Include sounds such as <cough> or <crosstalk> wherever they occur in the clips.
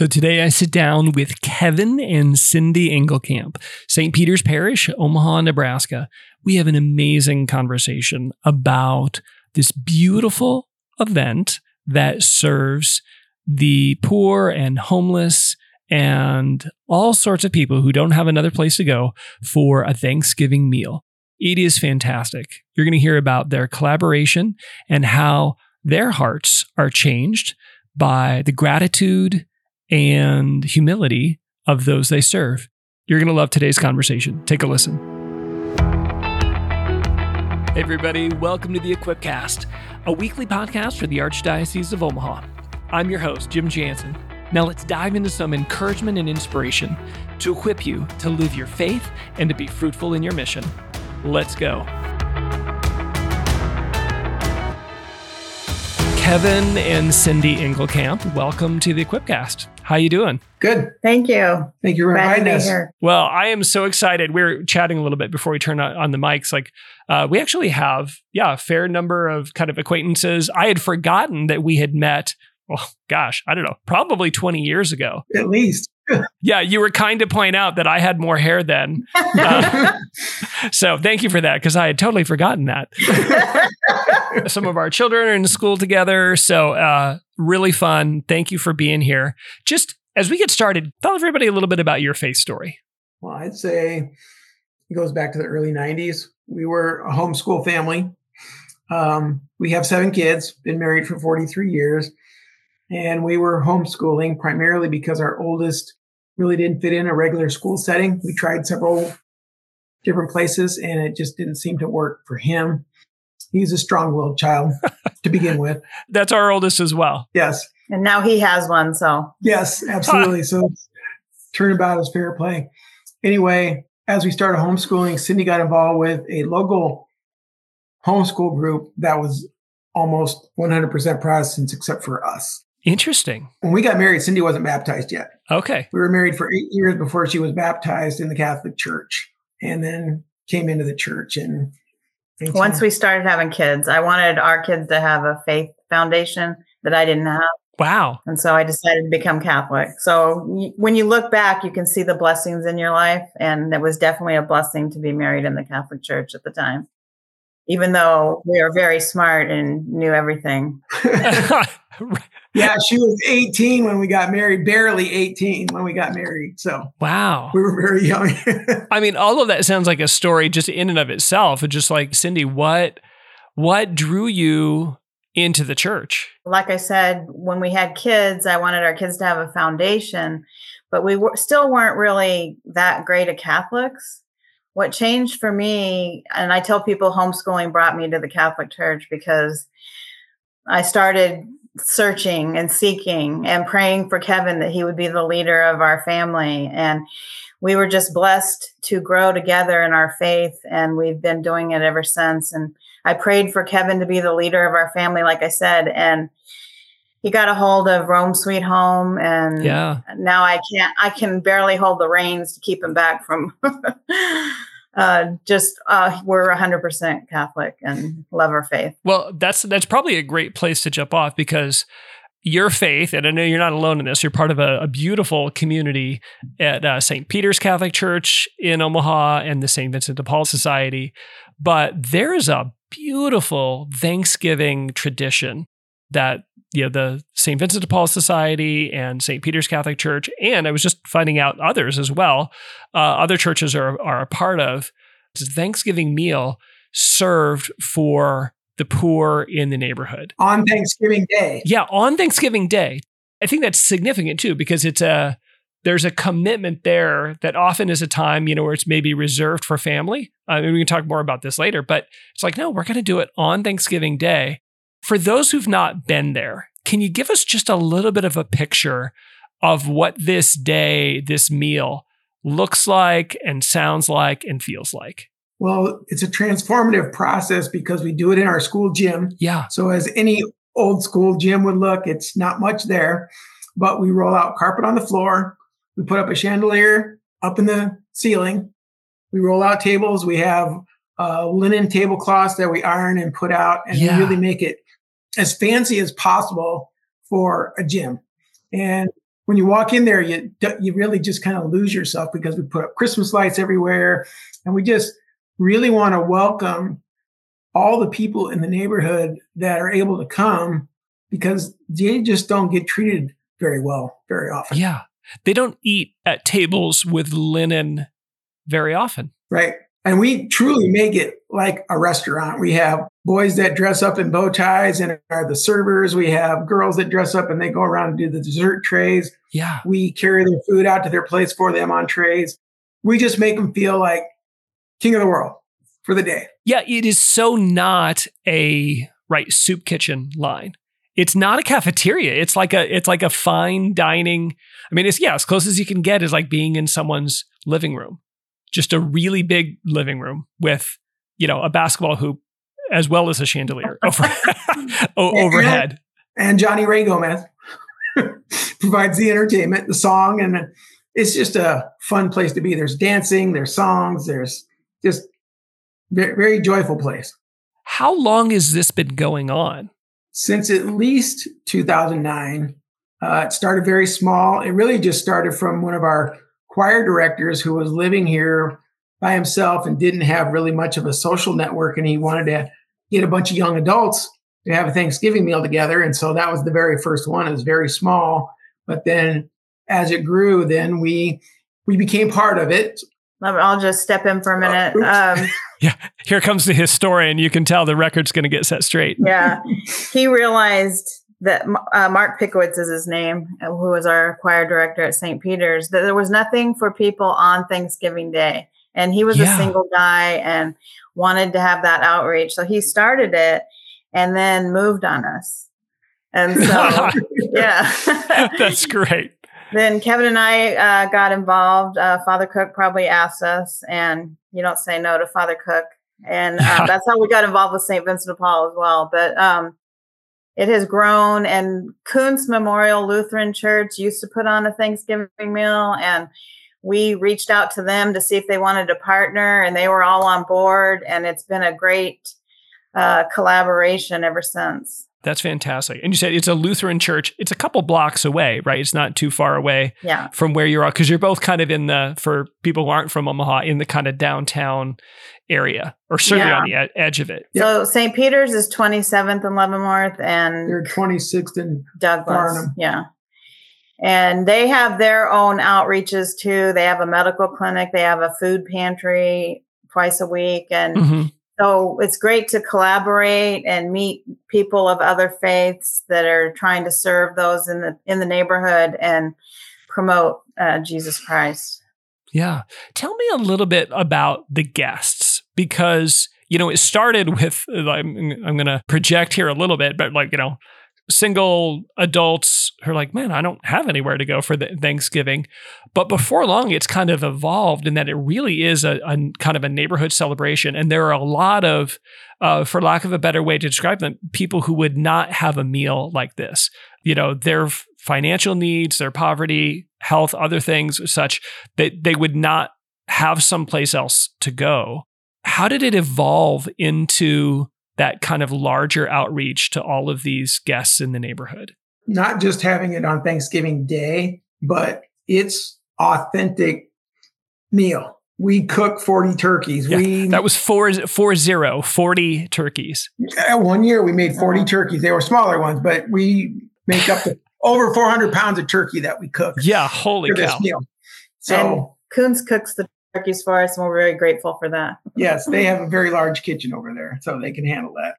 So today I sit down with Kevin and Cindy Engelkamp, St. Peter's Parish, Omaha, Nebraska. We have an amazing conversation about this beautiful event that serves the poor and homeless and all sorts of people who don't have another place to go for a Thanksgiving meal. It is fantastic. You're going to hear about their collaboration and how their hearts are changed by the gratitude and humility of those they serve. You're going to love today's conversation. Take a listen. Hey, everybody, welcome to the Equipcast, a weekly podcast for the Archdiocese of Omaha. I'm your host, Jim Jansen. Now, let's dive into some encouragement and inspiration to equip you to live your faith and to be fruitful in your mission. Let's go. Kevin and Cindy Engelkamp, welcome to the Equipcast. How you doing? Good. Thank you. Thank you for Glad inviting us. Well, I am so excited. We are chatting a little bit before we turn on on the mics. Like, uh, we actually have, yeah, a fair number of kind of acquaintances. I had forgotten that we had met. Well, gosh, I don't know, probably 20 years ago. At least. <laughs> Yeah, you were kind to point out that I had more hair then. <laughs> Uh, <laughs> so thank you for that because I had totally forgotten that. Some of our children are in school together. So uh, really fun. Thank you for being here. Just as we get started, tell everybody a little bit about your faith story. well, I'd say it goes back to the early 90s. We were a homeschool family. Um, we have seven kids, been married for 43 years. And we were homeschooling primarily because our oldest really didn't fit in a regular school setting. We tried several different places and it just didn't seem to work for him. He's a strong willed child to begin with. <laughs> That's our oldest as well. Yes. and now he has one. So Yes, absolutely. so turnabout is fair play. Anyway, as we started homeschooling, Cindy got involved with a local homeschool group that was almost 100% Protestants except for us. Interesting. When we got married, Cindy wasn't baptized yet. Okay. We were married for eight years before she was baptized in the Catholic Church and then came into the church. And, once we started having kids, I wanted our kids to have a faith foundation that I didn't have. Wow. And so I decided to become Catholic. So y- when you look back, you can see the blessings in your life. And it was definitely a blessing to be married in the Catholic Church at the time, even though we were very smart and knew everything. <laughs> yeah, she was 18 when we got married, barely 18 when we got married. So wow. we were very young. <laughs> I mean, all of that sounds like a story just in and of itself. It's Just like Cindy, what what drew you into the church? like I said, when we had kids, I wanted our kids to have a foundation, but we were, still weren't really that great at Catholics. What changed for me, and I tell people homeschooling brought me to the Catholic Church because I started searching and seeking and praying for Kevin that he would be the leader of our family. And we were just blessed to grow together in our faith, and we've been doing it ever since. And I prayed for Kevin to be the leader of our family, like I said, and he got a hold of Rome Sweet Home, and Yeah. now I can't. I can barely hold the reins to keep him back from. <laughs> uh, just uh, we're hundred percent Catholic and love our faith. Well, that's that's probably a great place to jump off because your faith, and I know you're not alone in this. You're part of a, a beautiful community at uh, St. Peter's Catholic Church in Omaha and the St. Vincent de Paul Society. But there is a beautiful Thanksgiving tradition that you know the St. Vincent de Paul Society and St. Peter's Catholic Church, and I was just finding out others as well. Uh, other churches are are a part of. It's a Thanksgiving meal served for the poor in the neighborhood. on Thanksgiving Day. Yeah, on Thanksgiving Day. I think that's significant too because it's a there's a commitment there that often is a time, you know, where it's maybe reserved for family. I mean, we can talk more about this later, but it's like, no, we're going to do it on Thanksgiving Day. For those who've not been there, can you give us just a little bit of a picture of what this day, this meal looks like and sounds like and feels like? Well, it's a transformative process because we do it in our school gym. Yeah. So, as any old school gym would look, it's not much there, but we roll out carpet on the floor. We put up a chandelier up in the ceiling. We roll out tables. We have uh, linen tablecloths that we iron and put out, and Yeah. we really make it as fancy as possible for a gym. And when you walk in there, you you really just kind of lose yourself because we put up Christmas lights everywhere, and we just really want to welcome all the people in the neighborhood that are able to come because they just don't get treated very well very often. Yeah. They don't eat at tables with linen very often. Right. And we truly make it like a restaurant. We have boys that dress up in bow ties and are the servers. We have girls that dress up and they go around and do the dessert trays. Yeah. We carry their food out to their place for them on trays. We just make them feel like king of the world for the day. Yeah, it is so not a right soup kitchen line. It's not a cafeteria. It's like a it's like a fine dining. I mean, it's yeah, as close as you can get is like being in someone's living room. Just a really big living room with, you know, a basketball hoop as well as a chandelier <laughs> over, overhead. And, and Johnny Ray Gomez <laughs> provides the entertainment, the song, and it's just a fun place to be. There's dancing, there's songs, there's just very, very joyful place. How long has this been going on? Since at least 2009. Uh, it started very small. It really just started from one of our choir directors who was living here by himself and didn't have really much of a social network. And he wanted to get a bunch of young adults to have a Thanksgiving meal together. And so that was the very first one. It was very small. But then as it grew, then we we became part of it. I'll just step in for a minute. Um, <laughs> yeah, here comes the historian. You can tell the record's going to get set straight. yeah, <laughs> he realized that uh, Mark Pickowitz is his name, uh, who was our choir director at St. Peter's. That there was nothing for people on Thanksgiving Day, and he was yeah. a single guy and wanted to have that outreach. So he started it, and then moved on us. And so, <laughs> yeah, <laughs> that's great then Kevin and I uh, got involved. Uh, Father Cook probably asked us, and you don't say no to Father Cook. And um, <laughs> that's how we got involved with St. Vincent de Paul as well. But um, it has grown, and Kountze Memorial Lutheran Church used to put on a Thanksgiving meal, and we reached out to them to see if they wanted to partner, and they were all on board. And it's been a great uh, collaboration ever since. That's fantastic. And you said it's a Lutheran church. It's a couple blocks away, right? It's not too far away yeah. from where you are because you're both kind of in the, for people who aren't from Omaha, in the kind of downtown area or certainly yeah. on the ed- edge of it. So St. Peter's is 27th and Leavenworth and they're 26th in Douglas. Farnam. Yeah. And they have their own outreaches too. They have a medical clinic, they have a food pantry twice a week. And mm-hmm so it's great to collaborate and meet people of other faiths that are trying to serve those in the in the neighborhood and promote uh, Jesus Christ. Yeah, tell me a little bit about the guests because you know it started with I'm I'm going to project here a little bit, but like you know single adults who are like, man, I don't have anywhere to go for Thanksgiving. But before long, it's kind of evolved in that it really is a, a kind of a neighborhood celebration. And there are a lot of, uh, for lack of a better way to describe them, people who would not have a meal like this. You know, their financial needs, their poverty, health, other things such that they would not have someplace else to go. How did it evolve into that kind of larger outreach to all of these guests in the neighborhood? Not just having it on Thanksgiving Day, but it's authentic meal. We cook 40 turkeys. Yeah, we that was four, four zero, 40 turkeys. one year we made 40 uh-huh. turkeys. They were smaller ones, but we make up to <laughs> over 400 pounds of turkey that we cook. Yeah, holy cow. So and Kountze cooks the turkeys for us, and we're very grateful for that. <laughs> yes, they have a very large kitchen over there, so they can handle that.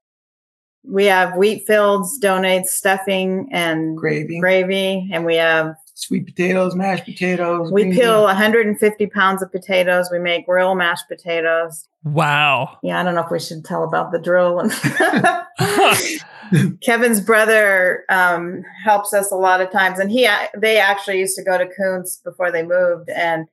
We have Wheatfields, donates stuffing and gravy, gravy, and we have sweet potatoes, mashed potatoes. We peel 150 pounds of potatoes. We make real mashed potatoes. Wow. Yeah, I don't know if we should tell about the drill. <laughs> Kevin's brother um, helps us a lot of times, and he they actually used to go to Kountze before they moved, and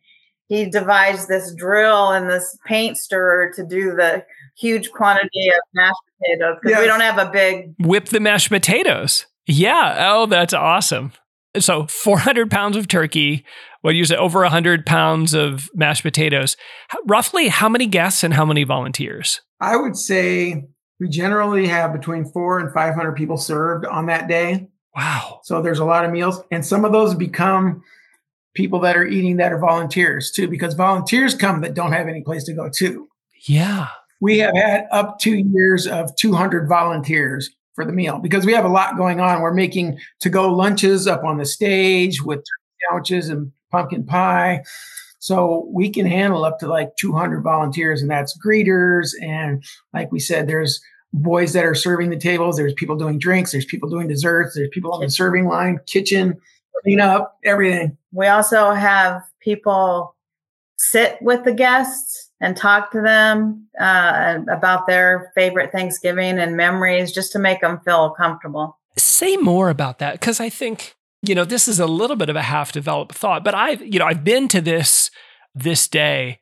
he devised this drill and this paint stirrer to do the huge quantity of mashed potatoes because yes. we don't have a big whip the mashed potatoes. Yeah. Oh, that's awesome. So 400 pounds of turkey. What you say? Over 100 pounds of mashed potatoes. roughly, how many guests and how many volunteers? I would say we generally have between four and 500 people served on that day. Wow. So there's a lot of meals, and some of those become people that are eating that are volunteers too, because volunteers come that don't have any place to go to. Yeah. We have had up to years of 200 volunteers for the meal because we have a lot going on. We're making to go lunches up on the stage with sandwiches and pumpkin pie. So we can handle up to like 200 volunteers, and that's greeters. And like we said, there's boys that are serving the tables, there's people doing drinks, there's people doing desserts, there's people on the serving line, kitchen, clean up, everything. We also have people sit with the guests and talk to them uh, about their favorite Thanksgiving and memories just to make them feel comfortable. Say more about that because I think you know this is a little bit of a half developed thought, but I've you know I've been to this this day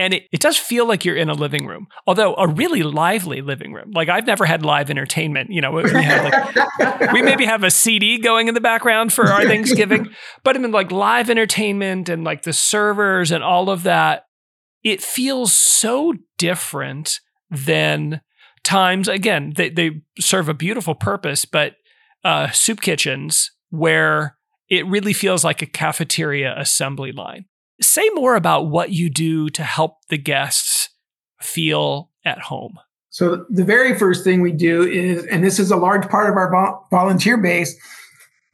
and it, it does feel like you're in a living room, although a really lively living room. Like I've never had live entertainment. You know, we, like, we <laughs> maybe have a CD going in the background for our Thanksgiving, but I mean, like live entertainment and like the servers and all of that. It feels so different than times. Again, they, they serve a beautiful purpose, but uh, soup kitchens where it really feels like a cafeteria assembly line. Say more about what you do to help the guests feel at home. So, the very first thing we do is, and this is a large part of our volunteer base,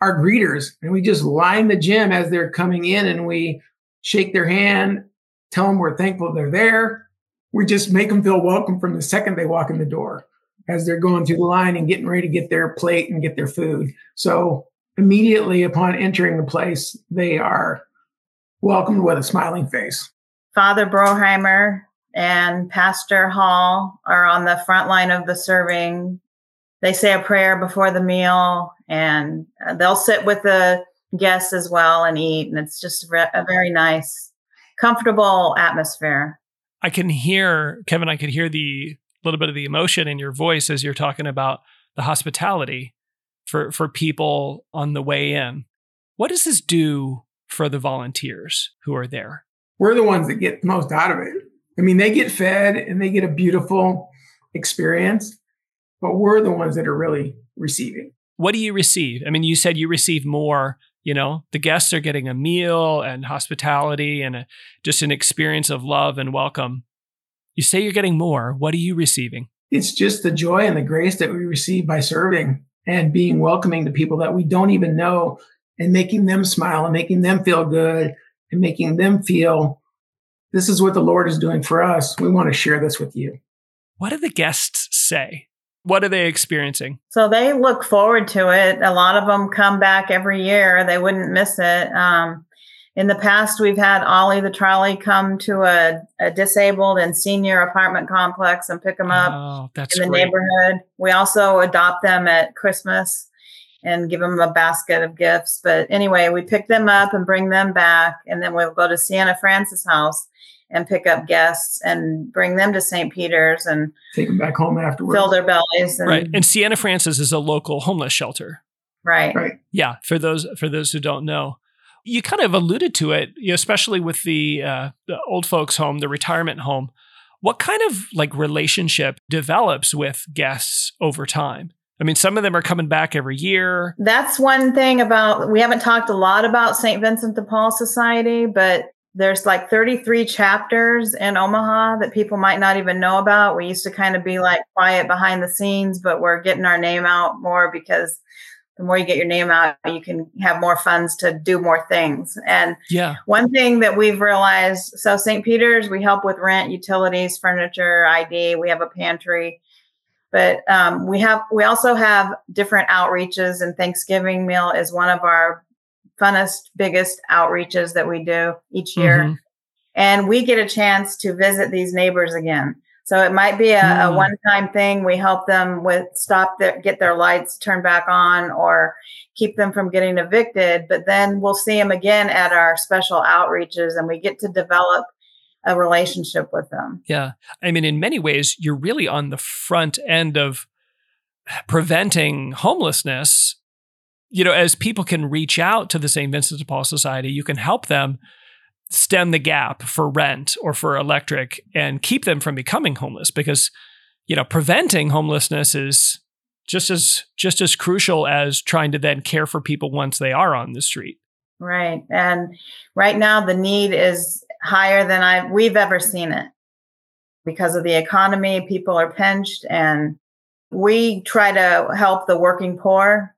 our greeters. And we just line the gym as they're coming in and we shake their hand, tell them we're thankful they're there. We just make them feel welcome from the second they walk in the door as they're going through the line and getting ready to get their plate and get their food. So, immediately upon entering the place, they are welcomed with a smiling face. Father Broheimer and Pastor Hall are on the front line of the serving. They say a prayer before the meal and they'll sit with the guests as well and eat. And it's just a very nice, comfortable atmosphere. I can hear, Kevin, I could hear the little bit of the emotion in your voice as you're talking about the hospitality for, for people on the way in. What does this do for the volunteers who are there? We're the ones that get most out of it. I mean, they get fed and they get a beautiful experience, but we're the ones that are really receiving. What do you receive? I mean, you said you receive more. You know, the guests are getting a meal and hospitality and a, just an experience of love and welcome. You say you're getting more. What are you receiving? It's just the joy and the grace that we receive by serving and being welcoming to people that we don't even know and making them smile and making them feel good and making them feel this is what the Lord is doing for us. We want to share this with you. What do the guests say? What are they experiencing? So they look forward to it. A lot of them come back every year. They wouldn't miss it. Um, in the past, we've had Ollie the trolley come to a, a, disabled and senior apartment complex and pick them up oh, in the great. neighborhood. We also adopt them at Christmas and give them a basket of gifts. But anyway, we pick them up and bring them back, and then we'll go to Siena Francis house and pick up guests and bring them to St. Peter's and take them back home afterwards. Fill their bellies. And, right. And Siena Francis is a local homeless shelter. Right. Right. Yeah. For those for those who don't know. You kind of alluded to it, you know, especially with the, uh, the old folks home, the retirement home. What kind of like relationship develops with guests over time? I mean, some of them are coming back every year. That's one thing about, we haven't talked a lot about St. Vincent de Paul Society, but there's like 33 chapters in Omaha that people might not even know about. We used to kind of be like quiet behind the scenes, but we're getting our name out more because the more you get your name out, you can have more funds to do more things. And yeah, one thing that we've realized so St. Peter's, we help with rent, utilities, furniture, ID, we have a pantry but um, we have we also have different outreaches and thanksgiving meal is one of our funnest biggest outreaches that we do each year mm-hmm. and we get a chance to visit these neighbors again so it might be a, mm. a one-time thing we help them with stop their get their lights turned back on or keep them from getting evicted but then we'll see them again at our special outreaches and we get to develop a relationship with them. Yeah. I mean, in many ways, you're really on the front end of preventing homelessness. You know, as people can reach out to the St. Vincent de Paul Society, you can help them stem the gap for rent or for electric and keep them from becoming homeless because, you know, preventing homelessness is just as just as crucial as trying to then care for people once they are on the street. Right. And right now the need is higher than I we've ever seen it. Because of the economy, people are pinched and we try to help the working poor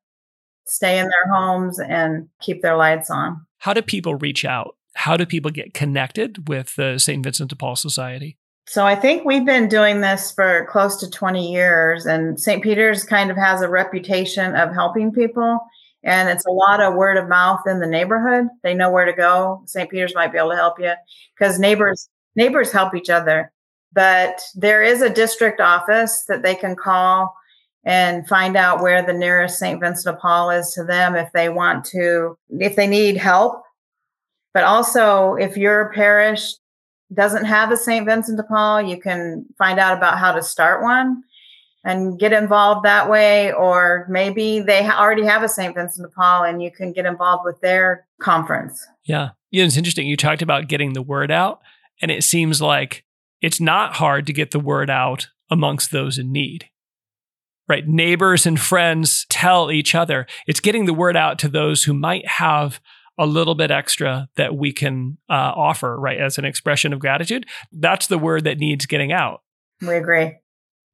stay in their homes and keep their lights on. How do people reach out? How do people get connected with the St. Vincent de Paul Society? So I think we've been doing this for close to 20 years, and St. Peter's kind of has a reputation of helping people. And it's a lot of word of mouth in the neighborhood. They know where to go. St. Peter's might be able to help you because neighbors neighbors help each other. But there is a district office that they can call and find out where the nearest St. Vincent de Paul is to them if they want to, if they need help. But also, if your parish doesn't have a St. Vincent de Paul, you can find out about how to start one and get involved that way. Or maybe they already have a St. Vincent de Paul and you can get involved with their conference. Yeah. Yeah, it's interesting. You talked about getting the word out, and it seems like it's not hard to get the word out amongst those in need. Right? Neighbors and friends tell each other. It's getting the word out to those who might have a little bit extra that we can uh, offer, right, as an expression of gratitude. That's the word that needs getting out. We agree.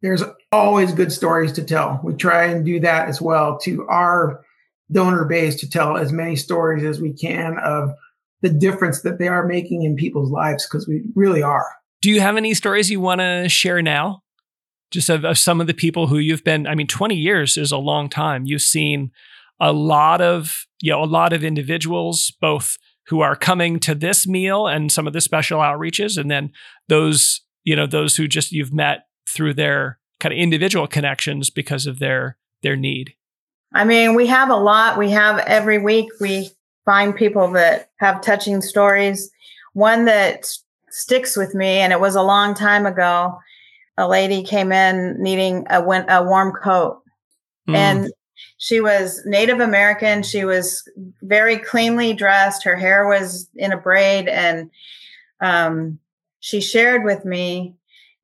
There's always good stories to tell. We try and do that as well to our donor base to tell as many stories as we can of the difference that they are making in people's lives because we really are. Do you have any stories you want to share now? Just of, of some of the people who you've been, I mean, 20 years is a long time. You've seen a lot of you know a lot of individuals both who are coming to this meal and some of the special outreaches and then those you know those who just you've met through their kind of individual connections because of their their need i mean we have a lot we have every week we find people that have touching stories one that sticks with me and it was a long time ago a lady came in needing a, a warm coat mm. and she was Native American. She was very cleanly dressed. Her hair was in a braid. And um, she shared with me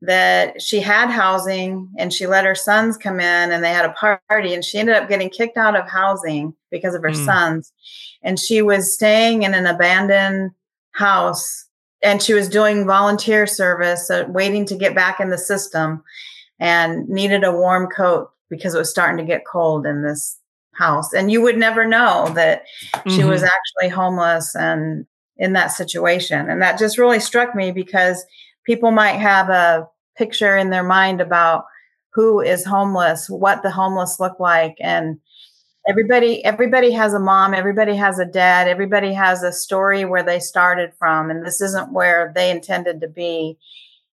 that she had housing and she let her sons come in and they had a party. And she ended up getting kicked out of housing because of her mm. sons. And she was staying in an abandoned house and she was doing volunteer service, so waiting to get back in the system and needed a warm coat because it was starting to get cold in this house. And you would never know that mm-hmm. she was mm-hmm. actually homeless and in that situation. And that just really struck me because people might have a picture in their mind about who is homeless, what the homeless look like. And everybody everybody has a mom everybody has a dad everybody has a story where they started from and this isn't where they intended to be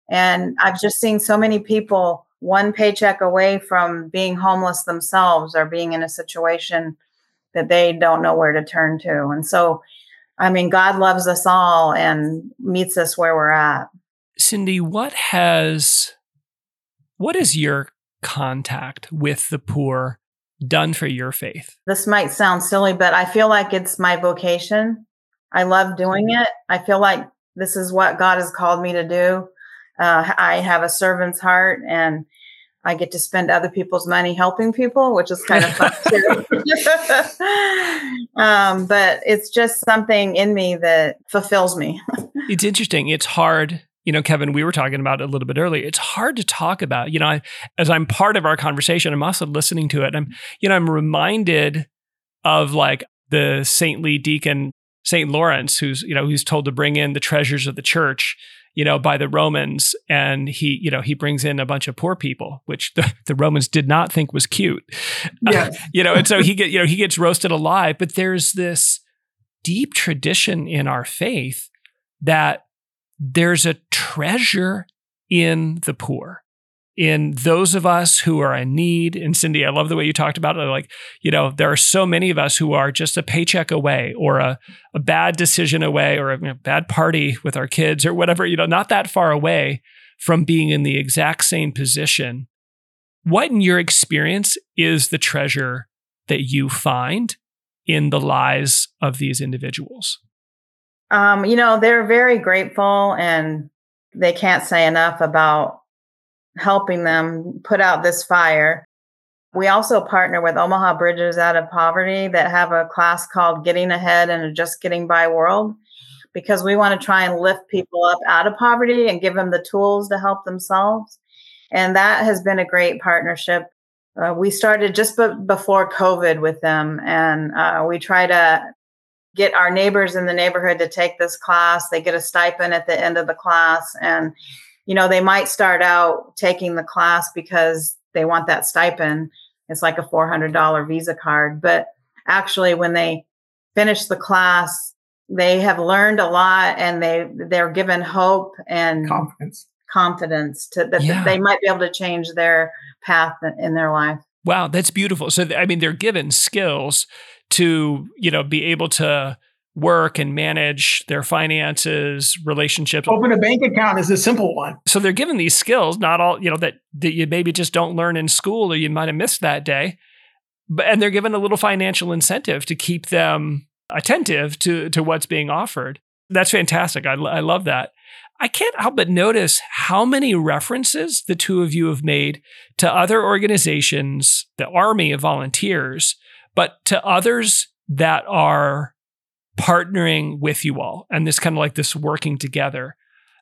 and i've just seen so many people one paycheck away from being homeless themselves or being in a situation that they don't know where to turn to. And so, I mean, God loves us all and meets us where we're at. Cindy, what has, what is your contact with the poor done for your faith? This might sound silly, but I feel like it's my vocation. I love doing it. I feel like this is what God has called me to do. Uh, I have a servant's heart and I get to spend other people's money helping people, which is kind of fun <laughs> too. <laughs> um, but it's just something in me that fulfills me. <laughs> it's interesting. It's hard. You know, Kevin, we were talking about it a little bit earlier. It's hard to talk about. You know, I, as I'm part of our conversation, I'm also listening to it. I'm, you know, I'm reminded of like the saintly deacon Saint Lawrence, who's you know who's told to bring in the treasures of the church you know, by the Romans, and he, you know, he brings in a bunch of poor people, which the, the Romans did not think was cute. <laughs> Yes. Uh, you know, and so he get, you know, he gets roasted alive. But there's this deep tradition in our faith that there's a treasure in the poor in those of us who are in need. And Cindy, I love the way you talked about it. Like, you know, there are so many of us who are just a paycheck away or a, a bad decision away or a you know, bad party with our kids or whatever, you know, not that far away from being in the exact same position. What, in your experience, is the treasure that you find in the lives of these individuals? Um, you know, they're very grateful and they can't say enough about helping them put out this fire. We also partner with Omaha Bridges Out of Poverty that have a class called Getting Ahead in a Just Getting By World because we want to try and lift people up out of poverty and give them the tools to help themselves. And that has been a great partnership. Uh, we started just b- before COVID with them, and uh, we try to get our neighbors in the neighborhood to take this class. They get a stipend at the end of the class. And, you know, they might start out taking the class because they want that stipend. It's like a $400 Visa card. But actually, when they finish the class, they have learned a lot and they they're given hope and confidence confidence to that yeah. they might be able to change their path in their life wow that's beautiful so i mean they're given skills to you know be able to work and manage their finances, relationships. Open a bank account is a simple one. So they're given these skills, not all, you know, that, that you maybe just don't learn in school or you might have missed that day. But and they're given a little financial incentive to keep them attentive to to what's being offered. That's fantastic. I, I love that. I can't help but notice how many references the two of you have made to other organizations, the army of volunteers but to others that are partnering with you all and this kind of like this working together.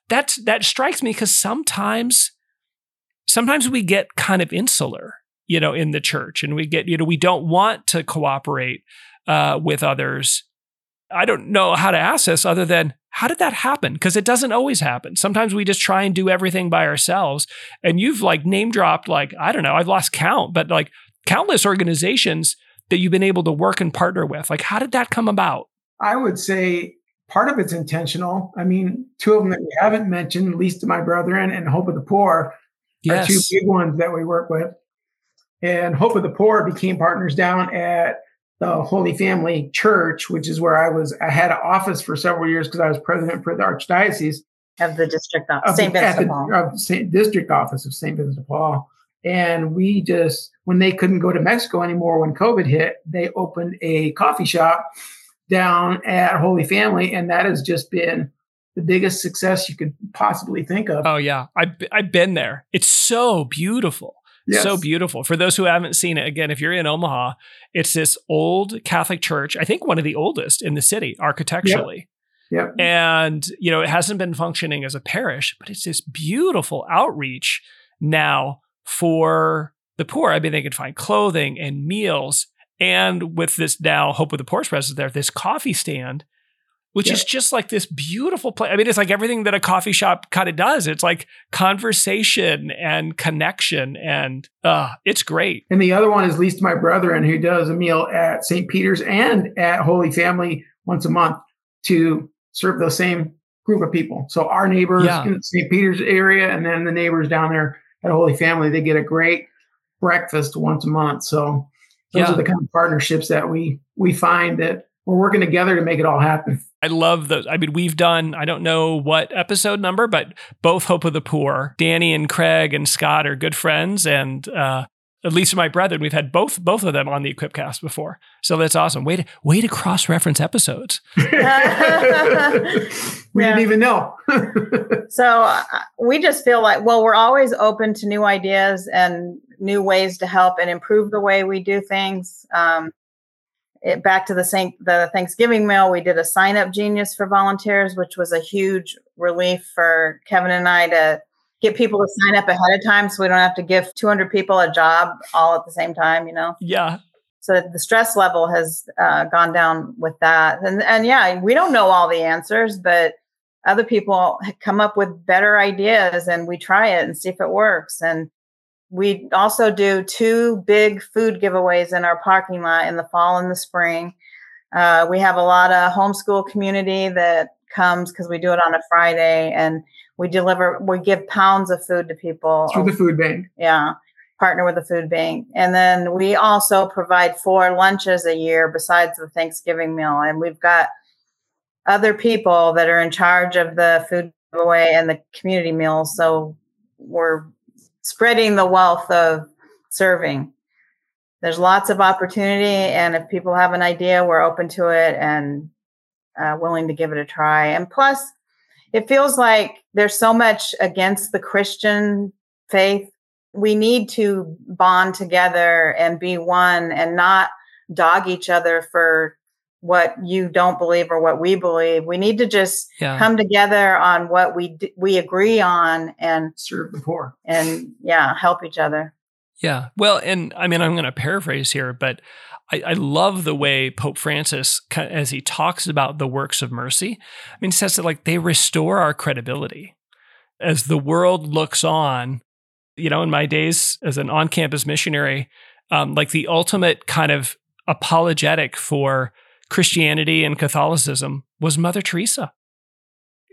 That's that strikes me because sometimes sometimes we get kind of insular you know in the church and we get you know we don't want to cooperate uh, with others i don't know how to ask this other than how did that happen because it doesn't always happen sometimes we just try and do everything by ourselves and you've like name dropped like i don't know i've lost count but like countless organizations that you've been able to work and partner with? Like, how did that come about? I would say part of it's intentional. I mean, two of them that we haven't mentioned, Least of My Brethren and Hope of the Poor, yes. are two big ones that we work with. And Hope of the Poor became partners down at the Holy Family Church, which is where I was. I had an office for several years because I was president for the archdiocese of the district office, St. Vincent de Paul. Of St. District office of St. Vincent de Paul. And we just, when they couldn't go to Mexico anymore when COVID hit, they opened a coffee shop down at Holy Family. And that has just been the biggest success you could possibly think of. Oh, yeah. I've, I've been there. It's so beautiful. Yes. So beautiful. For those who haven't seen it, again, if you're in Omaha, it's this old Catholic church, I think one of the oldest in the city architecturally. Yep. yep. And, you know, it hasn't been functioning as a parish, but it's this beautiful outreach now for the poor. I mean, they could find clothing and meals. And with this now Hope of the Poor's presence there, this coffee stand, which is just like this beautiful place. I mean, it's like everything that a coffee shop kind of does. It's like conversation and connection, and uh, it's great. And the other one is Least My Brethren, who does a meal at St. Peter's and at Holy Family once a month to serve those same group of people. So our neighbors yeah. in St. Peter's area, and then the neighbors down there at Holy Family, they get a great breakfast once a month. So those yeah. are the kind of partnerships that we we find that we're working together to make it all happen. I love those. I mean, we've done, I don't know what episode number, but both Hope of the Poor, Danny and Craig and Scott are good friends. And uh, at least my brethren, we've had both both of them on the Equipcast before. So that's awesome. Way to way to cross reference episodes. <laughs> <laughs> we didn't even know. <laughs> so uh, we just feel like well, we're always open to new ideas and new ways to help and improve the way we do things. Um, it, back to the Saint, the Thanksgiving meal, we did a sign up genius for volunteers, which was a huge relief for Kevin and I to get people to sign up ahead of time so we don't have to give 200 people a job all at the same time, you know? Yeah. So the stress level has uh, gone down with that. And, and yeah, we don't know all the answers, but other people come up with better ideas and we try it and see if it works. And we also do two big food giveaways in our parking lot in the fall and the spring. Uh, we have a lot of homeschool community that comes because we do it on a Friday and we deliver, we give pounds of food to people. Through the food bank. Yeah. Partner with the food bank. And then we also provide four lunches a year besides the Thanksgiving meal. And we've got other people that are in charge of the food giveaway and the community meals. So we're spreading the wealth of serving. There's lots of opportunity. And if people have an idea, we're open to it and uh, willing to give it a try. And plus, it feels like there's so much against the Christian faith we need to bond together and be one and not dog each other for what you don't believe or what we believe. We need to just yeah. come together on what we d- we agree on and serve the poor and yeah, help each other. Yeah. Well, and I mean, I'm going to paraphrase here, but I, I, love the way Pope Francis, as he talks about the works of mercy, I mean, he says that like they restore our credibility as the world looks on. You know, in my days as an on campus missionary, um, like the ultimate kind of apologetic for Christianity and Catholicism was Mother Teresa.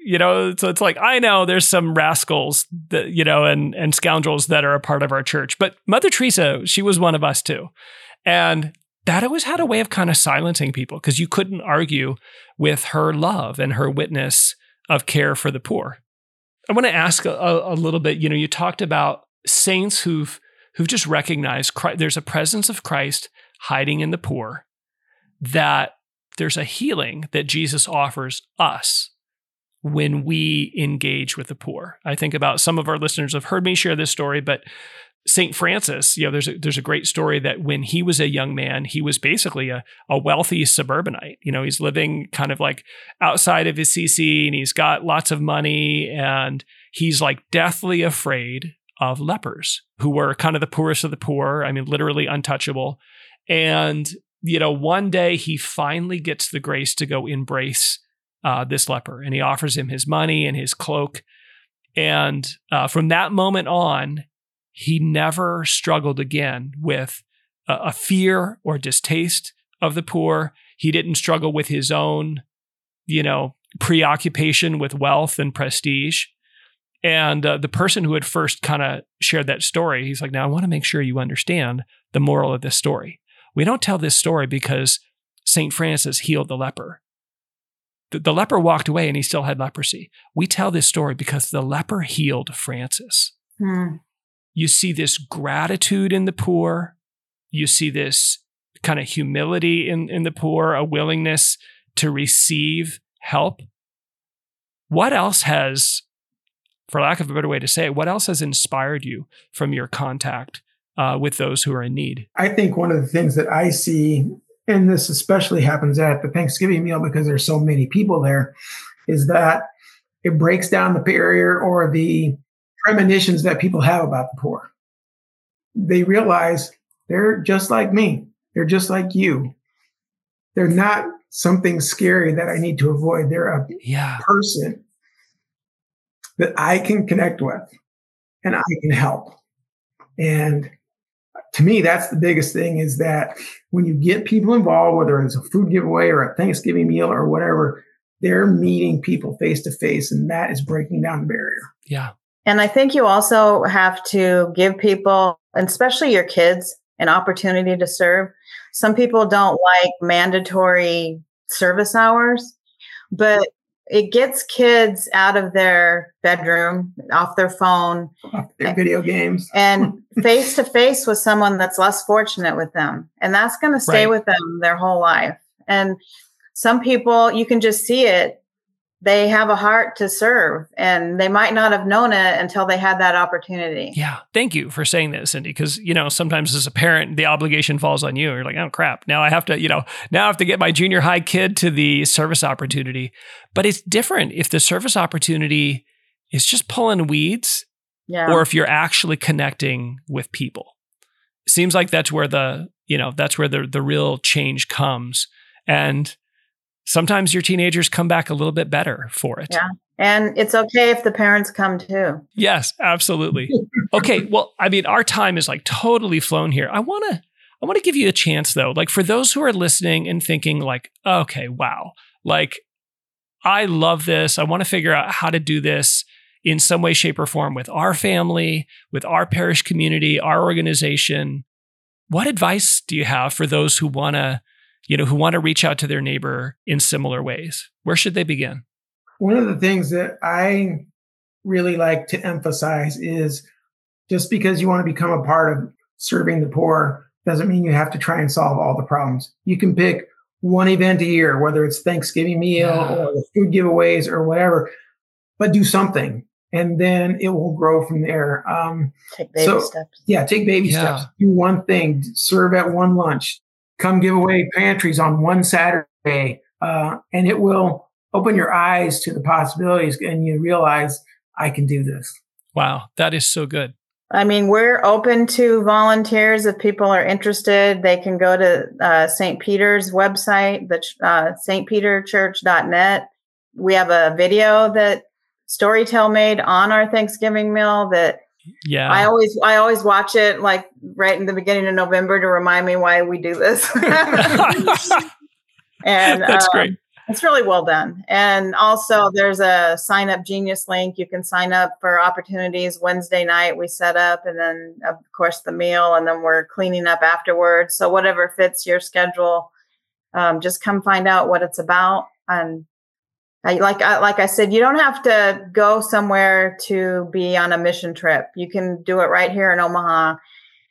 You know, so it's like I know there's some rascals that you know and and scoundrels that are a part of our church, but Mother Teresa, she was one of us too. And that always had a way of kind of silencing people because you couldn't argue with her love and her witness of care for the poor. I want to ask a, a little bit. You know, you talked about saints who've who've just recognized Christ, there's a presence of Christ hiding in the poor, that there's a healing that Jesus offers us when we engage with the poor. I think about some of our listeners have heard me share this story, but St. Francis, you know, there's a, there's a great story that when he was a young man, he was basically a, a wealthy suburbanite. You know, he's living kind of like outside of his CC and he's got lots of money and he's like deathly afraid of lepers who were kind of the poorest of the poor. I mean, literally untouchable. And, you know, one day he finally gets the grace to go embrace uh, this leper and he offers him his money and his cloak. And uh, from that moment on, he never struggled again with a, a fear or distaste of the poor. He didn't struggle with his own, you know, preoccupation with wealth and prestige. And uh, the person who had first kind of shared that story, he's like, now I want to make sure you understand the moral of this story. We don't tell this story because St. Francis healed the leper. The, the leper walked away and he still had leprosy. We tell this story because the leper healed Francis. Hmm. You see this gratitude in the poor. You see this kind of humility in, in the poor, a willingness to receive help. What else has, for lack of a better way to say it, what else has inspired you from your contact uh, with those who are in need? I think one of the things that I see, and this especially happens at the Thanksgiving meal because there's so many people there, is that it breaks down the barrier or the premonitions that people have about the poor. They realize they're just like me. They're just like you. They're not something scary that I need to avoid. They're a yeah. person that I can connect with and I can help. And to me, that's the biggest thing is that when you get people involved, whether it's a food giveaway or a Thanksgiving meal or whatever, they're meeting people face to face, and that is breaking down the barrier. Yeah. And I think you also have to give people, and especially your kids, an opportunity to serve. Some people don't like mandatory service hours, but it gets kids out of their bedroom, off their phone, off their video games, and face to face with someone that's less fortunate with them. And that's going to stay right. with them their whole life. And some people, you can just see it they have a heart to serve and they might not have known it until they had that opportunity. Yeah. Thank you for saying that, Cindy, because, you know, sometimes as a parent, the obligation falls on you. You're like, oh, crap. Now I have to, you know, now I have to get my junior high kid to the service opportunity. But it's different if the service opportunity is just pulling weeds yeah. or if you're actually connecting with people. Seems like that's where the, you know, that's where the, the real change comes. And sometimes your teenagers come back a little bit better for it. Yeah. And it's okay if the parents come too. Yes, absolutely. okay. <laughs> Well, I mean, our time is like totally flown here. I want to. I want to give you a chance though. Like for those who are listening and thinking like, okay, wow. Like I love this. I want to figure out how to do this in some way shape or form with our family, with our parish community, our organization. What advice do you have for those who want to you know, who want to reach out to their neighbor in similar ways? Where should they begin? One of the things that I really like to emphasize is just because you want to become a part of serving the poor doesn't mean you have to try and solve all the problems. You can pick one event a year, whether it's Thanksgiving meal yeah. or food giveaways or whatever, but do something. and then it will grow from there. Um, take baby so, steps. Yeah, take baby yeah. steps. Do one thing. Serve at one lunch. Come give away pantries on one Saturday, uh, and it will open your eyes to the possibilities, and you realize I can do this. Wow, that is so good. I mean, we're open to volunteers. If people are interested, they can go to uh, St. Peter's website, the uh, stpeterchurch.net. We have a video that Storytel made on our Thanksgiving meal that yeah i always i always watch it like right in the beginning of november to remind me why we do this <laughs> <laughs> and that's um, great it's really well done. And also, there's a sign up genius link. You can sign up for opportunities Wednesday night. We set up, and then, of course, the meal, and then we're cleaning up afterwards. So, whatever fits your schedule, um, just come find out what it's about. And I, like I, like I said, you don't have to go somewhere to be on a mission trip. You can do it right here in Omaha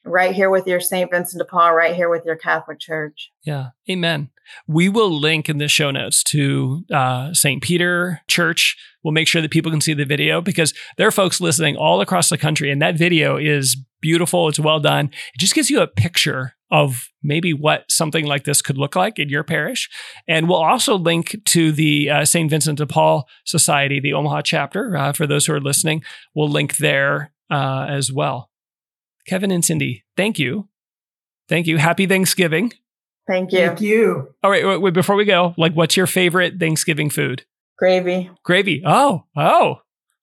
right here with your St. Vincent de Paul, right here with your Catholic Church. Yeah. Amen. We will link in the show notes to uh, St. Peter Church. We'll make sure that people can see the video because there are folks listening all across the country, and that video is beautiful. It's well done. It just gives you a picture of maybe what something like this could look like in your parish. And we'll also link to the uh, St. Vincent de Paul Society, the Omaha chapter, uh, for those who are listening. We'll link there uh, as well. Kevin and Cindy, thank you. Thank you. Happy Thanksgiving. Thank you. Thank you. All right, wait, wait, before we go, like what's your favorite Thanksgiving food? Gravy. Gravy. Oh, oh.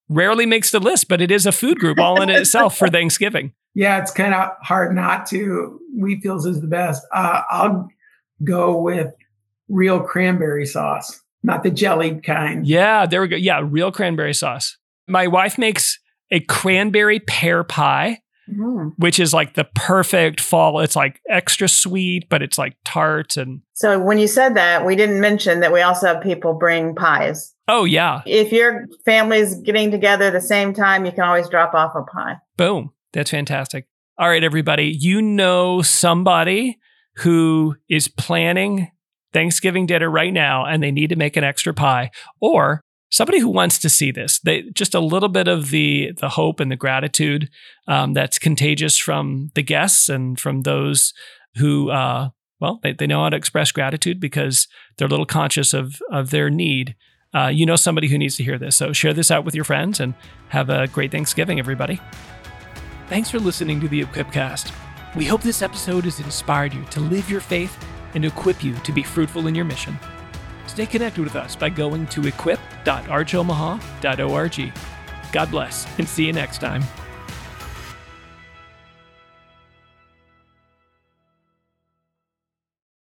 Rarely makes the list, but it is a food group all in <laughs> itself for Thanksgiving. Yeah, it's kind of hard not to. Wheatfields is the best. Uh, I'll go with real cranberry sauce, not the jellied kind. Yeah, there we go. Yeah, real cranberry sauce. My wife makes a cranberry pear pie mm. which is like the perfect fall. It's like extra sweet, but it's like tart and. So when you said that, we didn't mention that we also have people bring pies. Oh yeah. If your family's getting together the same time, you can always drop off a pie. Boom. That's fantastic. All right, everybody. You know somebody who is planning Thanksgiving dinner right now and they need to make an extra pie, or somebody who wants to see this they just a little bit of the the hope and the gratitude um, that's contagious from the guests and from those who uh, well they, they know how to express gratitude because they're a little conscious of of their need uh, you know somebody who needs to hear this so share this out with your friends and have a great thanksgiving everybody thanks for listening to the equipcast we hope this episode has inspired you to live your faith and equip you to be fruitful in your mission Stay connected with us by going to equip.archomaha.org. God bless and see you next time.